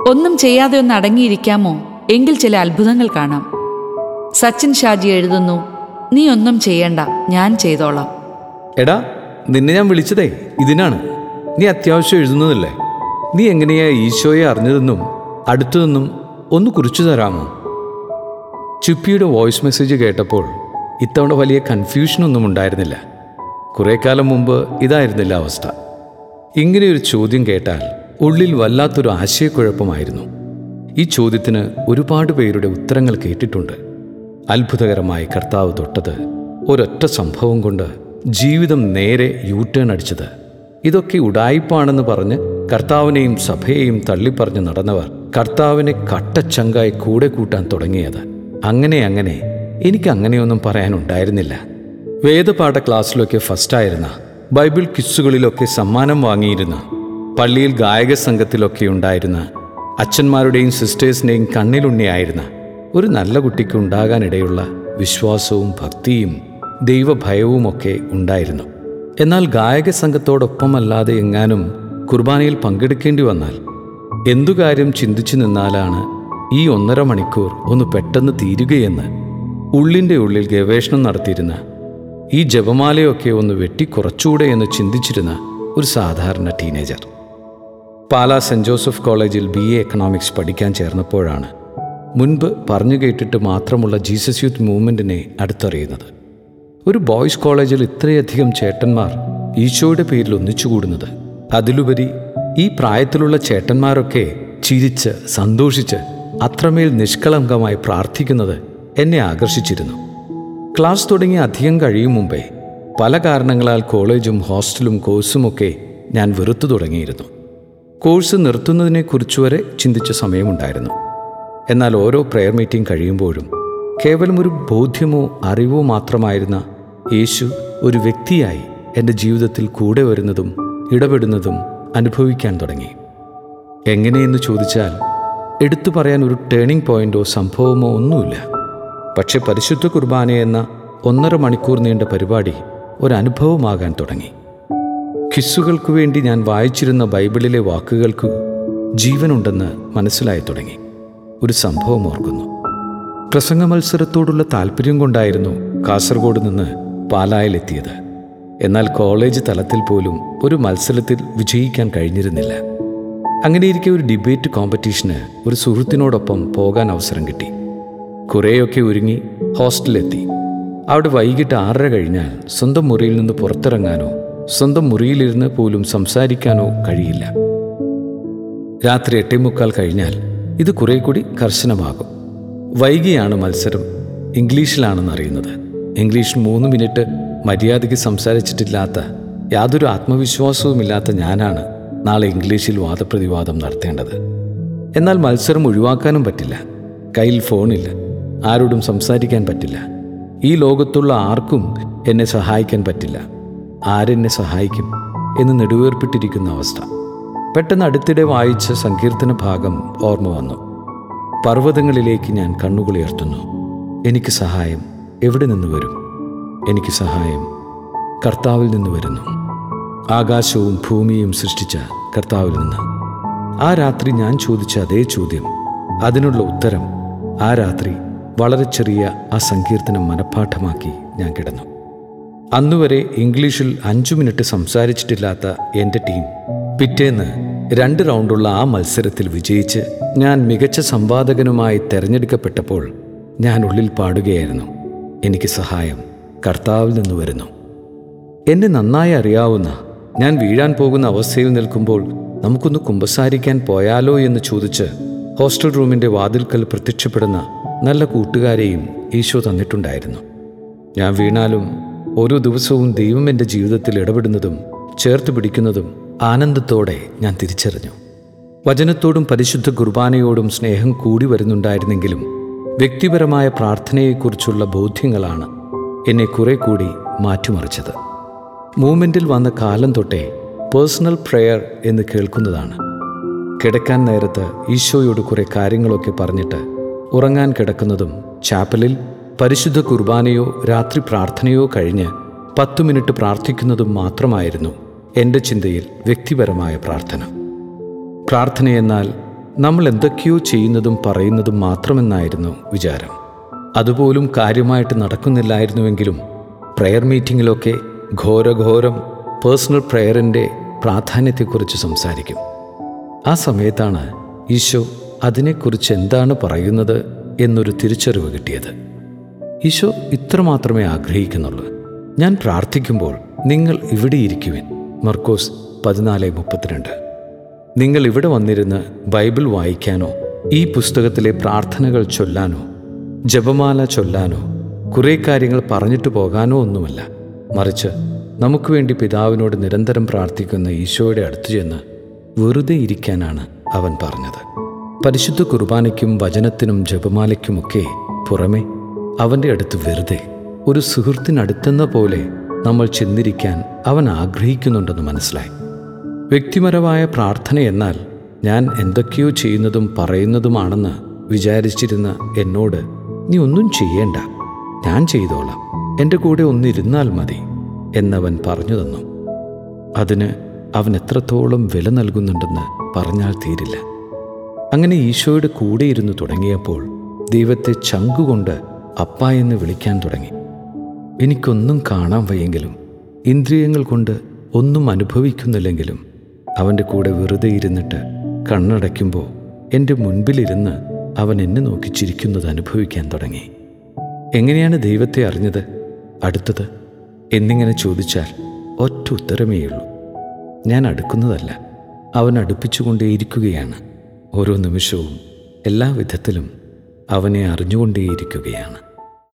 ഒന്നും ചെയ്യാതെ ഒന്ന് അടങ്ങിയിരിക്കാമോ? എങ്കിൽ ചില അത്ഭുതങ്ങൾ കാണാം. സച്ചിൻ ഷാജി എഴുതുന്നു നീ ഒന്നും ചെയ്യണ്ട ഞാൻ ചെയ്തോളാം. എടാ നിന്നെ ഞാൻ വിളിച്ചതേ ഇതിനാണ്. നീ അത്യാവശ്യം എഴുതുന്നതല്ലേ? നീ എങ്ങനെയാ ഈശോയെ അറിഞ്ഞതെന്നും അടുത്തതെന്നും ഒന്ന് കുറിച്ചു തരാമോ? ചുപ്പിയുടെ വോയിസ് മെസ്സേജ് കേട്ടപ്പോൾ ഇത്തവണ വലിയ കൺഫ്യൂഷനൊന്നും ഉണ്ടായിരുന്നില്ല. കുറേ കാലം മുമ്പ് ഇതായിരുന്നില്ല അവസ്ഥ. ഇങ്ങനെയൊരു ചോദ്യം കേട്ടാൽ ഉള്ളിൽ വല്ലാത്തൊരു ആശയക്കുഴപ്പമായിരുന്നു. ഈ ചോദ്യത്തിന് ഒരുപാട് പേരുടെ ഉത്തരങ്ങൾ കേട്ടിട്ടുണ്ട്. അത്ഭുതകരമായി കർത്താവ് തൊട്ടത് ഒരൊറ്റ സംഭവം കൊണ്ട് ജീവിതം നേരെ യൂട്ടേൺ ടേൺ അടിച്ചത്. ഇതൊക്കെ ഉടായിപ്പാണെന്ന് പറഞ്ഞ് കർത്താവിനെയും സഭയെയും തള്ളിപ്പറഞ്ഞ് നടന്നവർ കർത്താവിനെ കട്ടച്ചങ്കായി കൂടെ കൂട്ടാൻ തുടങ്ങിയത്. അങ്ങനെ അങ്ങനെ എനിക്ക് അങ്ങനെയൊന്നും പറയാനുണ്ടായിരുന്നില്ല. വേദപാഠ ക്ലാസ്സിലൊക്കെ ഫസ്റ്റായിരുന്ന ബൈബിൾ ക്വിസുകളിലൊക്കെ സമ്മാനം വാങ്ങിയിരുന്ന പള്ളിയിൽ ഗായക സംഘത്തിലൊക്കെ ഉണ്ടായിരുന്ന അച്ഛന്മാരുടെയും സിസ്റ്റേഴ്സിന്റെയും കണ്ണിലുണ്ണിയായിരുന്ന ഒരു നല്ല കുട്ടിക്ക് ഉണ്ടാകാനിടയുള്ള വിശ്വാസവും ഭക്തിയും ദൈവഭയവുമൊക്കെ ഉണ്ടായിരുന്നു. എന്നാൽ ഗായക സംഘത്തോടൊപ്പമല്ലാതെ എങ്ങാനും കുർബാനയിൽ പങ്കെടുക്കേണ്ടി വന്നാൽ എന്തു കാര്യം ചിന്തിച്ചു നിന്നാലാണ് ഈ ഒന്നര മണിക്കൂർ ഒന്ന് പെട്ടെന്ന് തീരുകയെന്ന് ഉള്ളിന്റെ ഉള്ളിൽ ഗവേഷണം നടത്തിയിരുന്ന ഈ ജപമാലയൊക്കെ ഒന്ന് വെട്ടിക്കുറച്ചുകൂടെ എന്ന് ചിന്തിച്ചിരുന്ന ഒരു സാധാരണ ടീനേജർ. പാലാ സെന്റ് ജോസഫ് കോളേജിൽ ബി എ എക്കണോമിക്സ് പഠിക്കാൻ ചേർന്നപ്പോഴാണ് മുൻപ് പറഞ്ഞു കേട്ടിട്ട് മാത്രമുള്ള ജീസസ് യൂത്ത് മൂവ്മെന്റിനെ അടുത്തറിയുന്നത്. ഒരു ബോയ്സ് കോളേജിൽ ഇത്രയധികം ചേട്ടന്മാർ ഈശോയുടെ പേരിൽ ഒന്നിച്ചുകൂടുന്നത്. അതിലുപരി ഈ പ്രായത്തിലുള്ള ചേട്ടന്മാരൊക്കെ ചിരിച്ച് സന്തോഷിച്ച് അത്രമേൽ നിഷ്കളങ്കമായി പ്രാർത്ഥിക്കുന്നത് എന്നെ ആകർഷിച്ചിരുന്നു. ക്ലാസ് തുടങ്ങി അധികം കഴിയും മുമ്പേ പല കാരണങ്ങളാൽ കോളേജും ഹോസ്റ്റലും കോഴ്സുമൊക്കെ ഞാൻ വെറുത്തു തുടങ്ങിയിരുന്നു. കോഴ്സ് നിർത്തുന്നതിനെക്കുറിച്ച് വരെ ചിന്തിച്ച സമയമുണ്ടായിരുന്നു. എന്നാൽ ഓരോ പ്രെയർ മീറ്റിംഗ് കഴിയുമ്പോഴും കേവലം ഒരു ബോധ്യമോ അറിവോ മാത്രമായിരുന്ന യേശു ഒരു വ്യക്തിയായി എന്റെ ജീവിതത്തിൽ കൂടെ വരുന്നതും ഇടപെടുന്നതും അനുഭവിക്കാൻ തുടങ്ങി. എങ്ങനെയെന്ന് ചോദിച്ചാൽ എടുത്തു പറയാൻ ഒരു ടേണിംഗ് പോയിന്റോ സംഭവമോ ഒന്നുമില്ല. പക്ഷെ പരിശുദ്ധ കുർബാന എന്ന ഒന്നര മണിക്കൂർ നീണ്ട പരിപാടി ഒരനുഭവമാകാൻ തുടങ്ങി. കിസ്സുകൾക്കു വേണ്ടി ഞാൻ വായിച്ചിരുന്ന ബൈബിളിലെ വാക്കുകൾക്ക് ജീവനുണ്ടെന്ന് മനസ്സിലായി തുടങ്ങി. ഒരു സംഭവം ഓർക്കുന്നു. പ്രസംഗ മത്സരത്തോടുള്ള താല്പര്യം കൊണ്ടായിരുന്നു കാസർഗോഡ് നിന്ന് പാലായിലെത്തിയത്. എന്നാൽ കോളേജ് തലത്തിൽ പോലും ഒരു മത്സരത്തിൽ വിജയിക്കാൻ കഴിഞ്ഞിരുന്നില്ല. അങ്ങനെയിരിക്കെ ഒരു ഡിബേറ്റ് കോമ്പറ്റീഷന് ഒരു സുഹൃത്തിനോടൊപ്പം പോകാൻ അവസരം കിട്ടി. കുറേയൊക്കെ ഒരുങ്ങി ഹോസ്റ്റലിലെത്തി. അവിടെ വൈകിട്ട് ആറര കഴിഞ്ഞാൽ സ്വന്തം മുറിയിൽ നിന്ന് പുറത്തിറങ്ങാനോ സ്വന്തം മുറിയിലിരുന്ന് പോലും സംസാരിക്കാനോ കഴിയില്ല. രാത്രി എട്ടേ മുക്കാൽ കഴിഞ്ഞാൽ ഇത് കുറെ കൂടി കർശനമാകും. വൈകിയാണ് മത്സരം ഇംഗ്ലീഷിലാണെന്ന് അറിയുന്നത് ഇംഗ്ലീഷ് മൂന്ന് മിനിറ്റ് മര്യാദയ്ക്ക് സംസാരിച്ചിട്ടില്ലാത്ത യാതൊരു ആത്മവിശ്വാസവുമില്ലാത്ത ഞാനാണ് നാളെ ഇംഗ്ലീഷിൽ വാദപ്രതിവാദം നടത്തേണ്ടത്. എന്നാൽ മത്സരം ഒഴിവാക്കാനും പറ്റില്ല. കയ്യിൽ ഫോണില്ല. ആരോടും സംസാരിക്കാൻ പറ്റില്ല. ഈ ലോകത്തുള്ള ആർക്കും എന്നെ സഹായിക്കാൻ പറ്റില്ല. ആരെന്നെ സഹായിക്കും എന്ന് നെടുവേർപ്പെട്ടിരിക്കുന്ന അവസ്ഥ. പെട്ടെന്ന് അടുത്തിടെ വായിച്ച സങ്കീർത്തന ഭാഗം ഓർമ്മ വന്നു. പർവതങ്ങളിലേക്ക് ഞാൻ കണ്ണുകളുയർത്തുന്നു എനിക്ക് സഹായം എവിടെ നിന്ന് വരും? എനിക്ക് സഹായം കർത്താവിൽ നിന്ന് വരുന്നു. ആകാശവും ഭൂമിയും സൃഷ്ടിച്ച കർത്താവിൽ നിന്ന്. ആ രാത്രി ഞാൻ ചോദിച്ച അതേ ചോദ്യം അതിനുള്ള ഉത്തരം ആ രാത്രി വളരെ ചെറിയ ആ സങ്കീർത്തനം മനഃപ്പാഠമാക്കി ഞാൻ കിടന്നു. അന്നുവരെ ഇംഗ്ലീഷിൽ അഞ്ചു മിനിറ്റ് സംസാരിച്ചിട്ടില്ലാത്ത എന്റെ ടീം പിറ്റേന്ന് രണ്ട് റൗണ്ടുള്ള ആ മത്സരത്തിൽ വിജയിച്ച് ഞാൻ മികച്ച സംവാദകനുമായി തെരഞ്ഞെടുക്കപ്പെട്ടപ്പോൾ ഞാൻ ഉള്ളിൽ പാടുകയായിരുന്നു. എനിക്ക് സഹായം കർത്താവിൽ നിന്ന് വരുന്നു. എന്നെ നന്നായി അറിയാവുന്ന ഞാൻ വീഴാൻ പോകുന്ന അവസ്ഥയിൽ നിൽക്കുമ്പോൾ നമുക്കൊന്ന് കുമ്പസാരിക്കാൻ പോയാലോ എന്ന് ചോദിച്ച് ഹോസ്റ്റൽ റൂമിന്റെ വാതിൽക്കൽ പ്രത്യക്ഷപ്പെടുന്ന നല്ല കൂട്ടുകാരെയും ഈശോ തന്നിട്ടുണ്ടായിരുന്നു. ഞാൻ വീണാലും ഓരോ ദിവസവും ദൈവം എന്റെ ജീവിതത്തിൽ ഇടപെടുന്നതും ചേർത്ത് പിടിക്കുന്നതും ആനന്ദത്തോടെ ഞാൻ തിരിച്ചറിഞ്ഞു. വചനത്തോടും പരിശുദ്ധ കുർബാനയോടും സ്നേഹം കൂടി വരുന്നുണ്ടായിരുന്നെങ്കിലും വ്യക്തിപരമായ പ്രാർത്ഥനയെക്കുറിച്ചുള്ള ബോധ്യങ്ങളാണ് എന്നെ കുറെ കൂടി മാറ്റിമറിച്ചത്. മൂവ്മെന്റിൽ വന്ന കാലം തൊട്ടേ പേഴ്സണൽ പ്രെയർ എന്ന് കേൾക്കുന്നതാണ്. കിടക്കാൻ നേരത്ത് ഈശോയോട് കുറേ കാര്യങ്ങളൊക്കെ പറഞ്ഞിട്ട് ഉറങ്ങാൻ കിടക്കുന്നതും ചാപ്പലിൽ പരിശുദ്ധ കുർബാനയോ രാത്രി പ്രാർത്ഥനയോ കഴിഞ്ഞ് പത്തു മിനിറ്റ് പ്രാർത്ഥിക്കുന്നതും മാത്രമായിരുന്നു എന്റെ ചിന്തയിൽ വ്യക്തിപരമായ പ്രാർത്ഥന. പ്രാർത്ഥനയെന്നാൽ നമ്മൾ എന്തൊക്കെയോ ചെയ്യുന്നതും പറയുന്നതും മാത്രമെന്നായിരുന്നു വിചാരം. അതുപോലും കാര്യമായിട്ട് നടക്കുന്നില്ലായിരുന്നുവെങ്കിലും പ്രെയർ മീറ്റിങ്ങിലൊക്കെ ഘോരഘോരം പേഴ്സണൽ പ്രെയറിന്റെ പ്രാധാന്യത്തെക്കുറിച്ച് സംസാരിക്കും. ആ സമയത്താണ് ഈശോ അതിനെക്കുറിച്ച് എന്താണ് പറയുന്നത് എന്നൊരു തിരിച്ചറിവ് കിട്ടിയത്. ഈശോ ഇത്രമാത്രമേ ആഗ്രഹിക്കുന്നുള്ളൂ. ഞാൻ പ്രാർത്ഥിക്കുമ്പോൾ നിങ്ങൾ ഇവിടെ ഇരിക്കുവിൻ മർക്കോസ് പതിനാല് മുപ്പത്തിരണ്ട്. നിങ്ങൾ ഇവിടെ വന്നിരുന്ന് ബൈബിൾ വായിക്കാനോ ഈ പുസ്തകത്തിലെ പ്രാർത്ഥനകൾ ചൊല്ലാനോ ജപമാല ചൊല്ലാനോ കുറേ കാര്യങ്ങൾ പറഞ്ഞിട്ട് പോകാനോ ഒന്നുമല്ല. മറിച്ച് നമുക്ക് വേണ്ടി പിതാവിനോട് നിരന്തരം പ്രാർത്ഥിക്കുന്ന ഈശോയുടെ അടുത്തു ചെന്ന് വെറുതെ ഇരിക്കാനാണ് അവൻ പറഞ്ഞത്. പരിശുദ്ധ കുർബാനയ്ക്കും വചനത്തിനും ജപമാലയ്ക്കുമൊക്കെ പുറമെ അവന്റെ അടുത്ത് വെറുതെ ഒരു സുഹൃത്തിനടുത്തെന്ന പോലെ നമ്മൾ ചെന്നിരിക്കാൻ അവൻ ആഗ്രഹിക്കുന്നുണ്ടെന്ന് മനസ്സിലായി. വ്യക്തിപരമായ പ്രാർത്ഥന എന്നാൽ ഞാൻ എന്തൊക്കെയോ ചെയ്യുന്നതും പറയുന്നതുമാണെന്ന് വിചാരിച്ചിരുന്ന എന്നോട് നീ ഒന്നും ചെയ്യേണ്ട. ഞാൻ ചെയ്തോളാം. എന്റെ കൂടെ ഒന്നിരുന്നാൽ മതി എന്നവൻ പറഞ്ഞു തന്നു. അതിന് അവൻ എത്രത്തോളം വില നൽകുന്നുണ്ടെന്ന് പറഞ്ഞാൽ തീരില്ല. അങ്ങനെ ഈശോയുടെ കൂടെ ഇരുന്ന് തുടങ്ങിയപ്പോൾ ദൈവത്തെ ചങ്കുകൊണ്ട് അപ്പ എന്ന് വിളിക്കാൻ തുടങ്ങി. എനിക്കൊന്നും കാണാൻ വയ്യെങ്കിലും ഇന്ദ്രിയങ്ങൾ കൊണ്ട് ഒന്നും അനുഭവിക്കുന്നില്ലെങ്കിലും അവന്റെ കൂടെ വെറുതെ ഇരുന്നിട്ട് കണ്ണടയ്ക്കുമ്പോൾ എന്റെ മുൻപിലിരുന്ന് അവൻ എന്നെ നോക്കി ചിരിക്കുന്നത് അനുഭവിക്കാൻ തുടങ്ങി. എങ്ങനെയാണ് ദൈവത്തെ അറിഞ്ഞത്? അടുത്തത് എന്നിങ്ങനെ ചോദിച്ചാൽ ഒറ്റ ഉത്തരമേയുള്ളൂ ഞാൻ അടുക്കുന്നതല്ല അവൻ അടുപ്പിച്ചുകൊണ്ടേയിരിക്കുകയാണ്. ഓരോ നിമിഷവും എല്ലാ വിധത്തിലും അവനെ അറിഞ്ഞുകൊണ്ടേയിരിക്കുകയാണ്.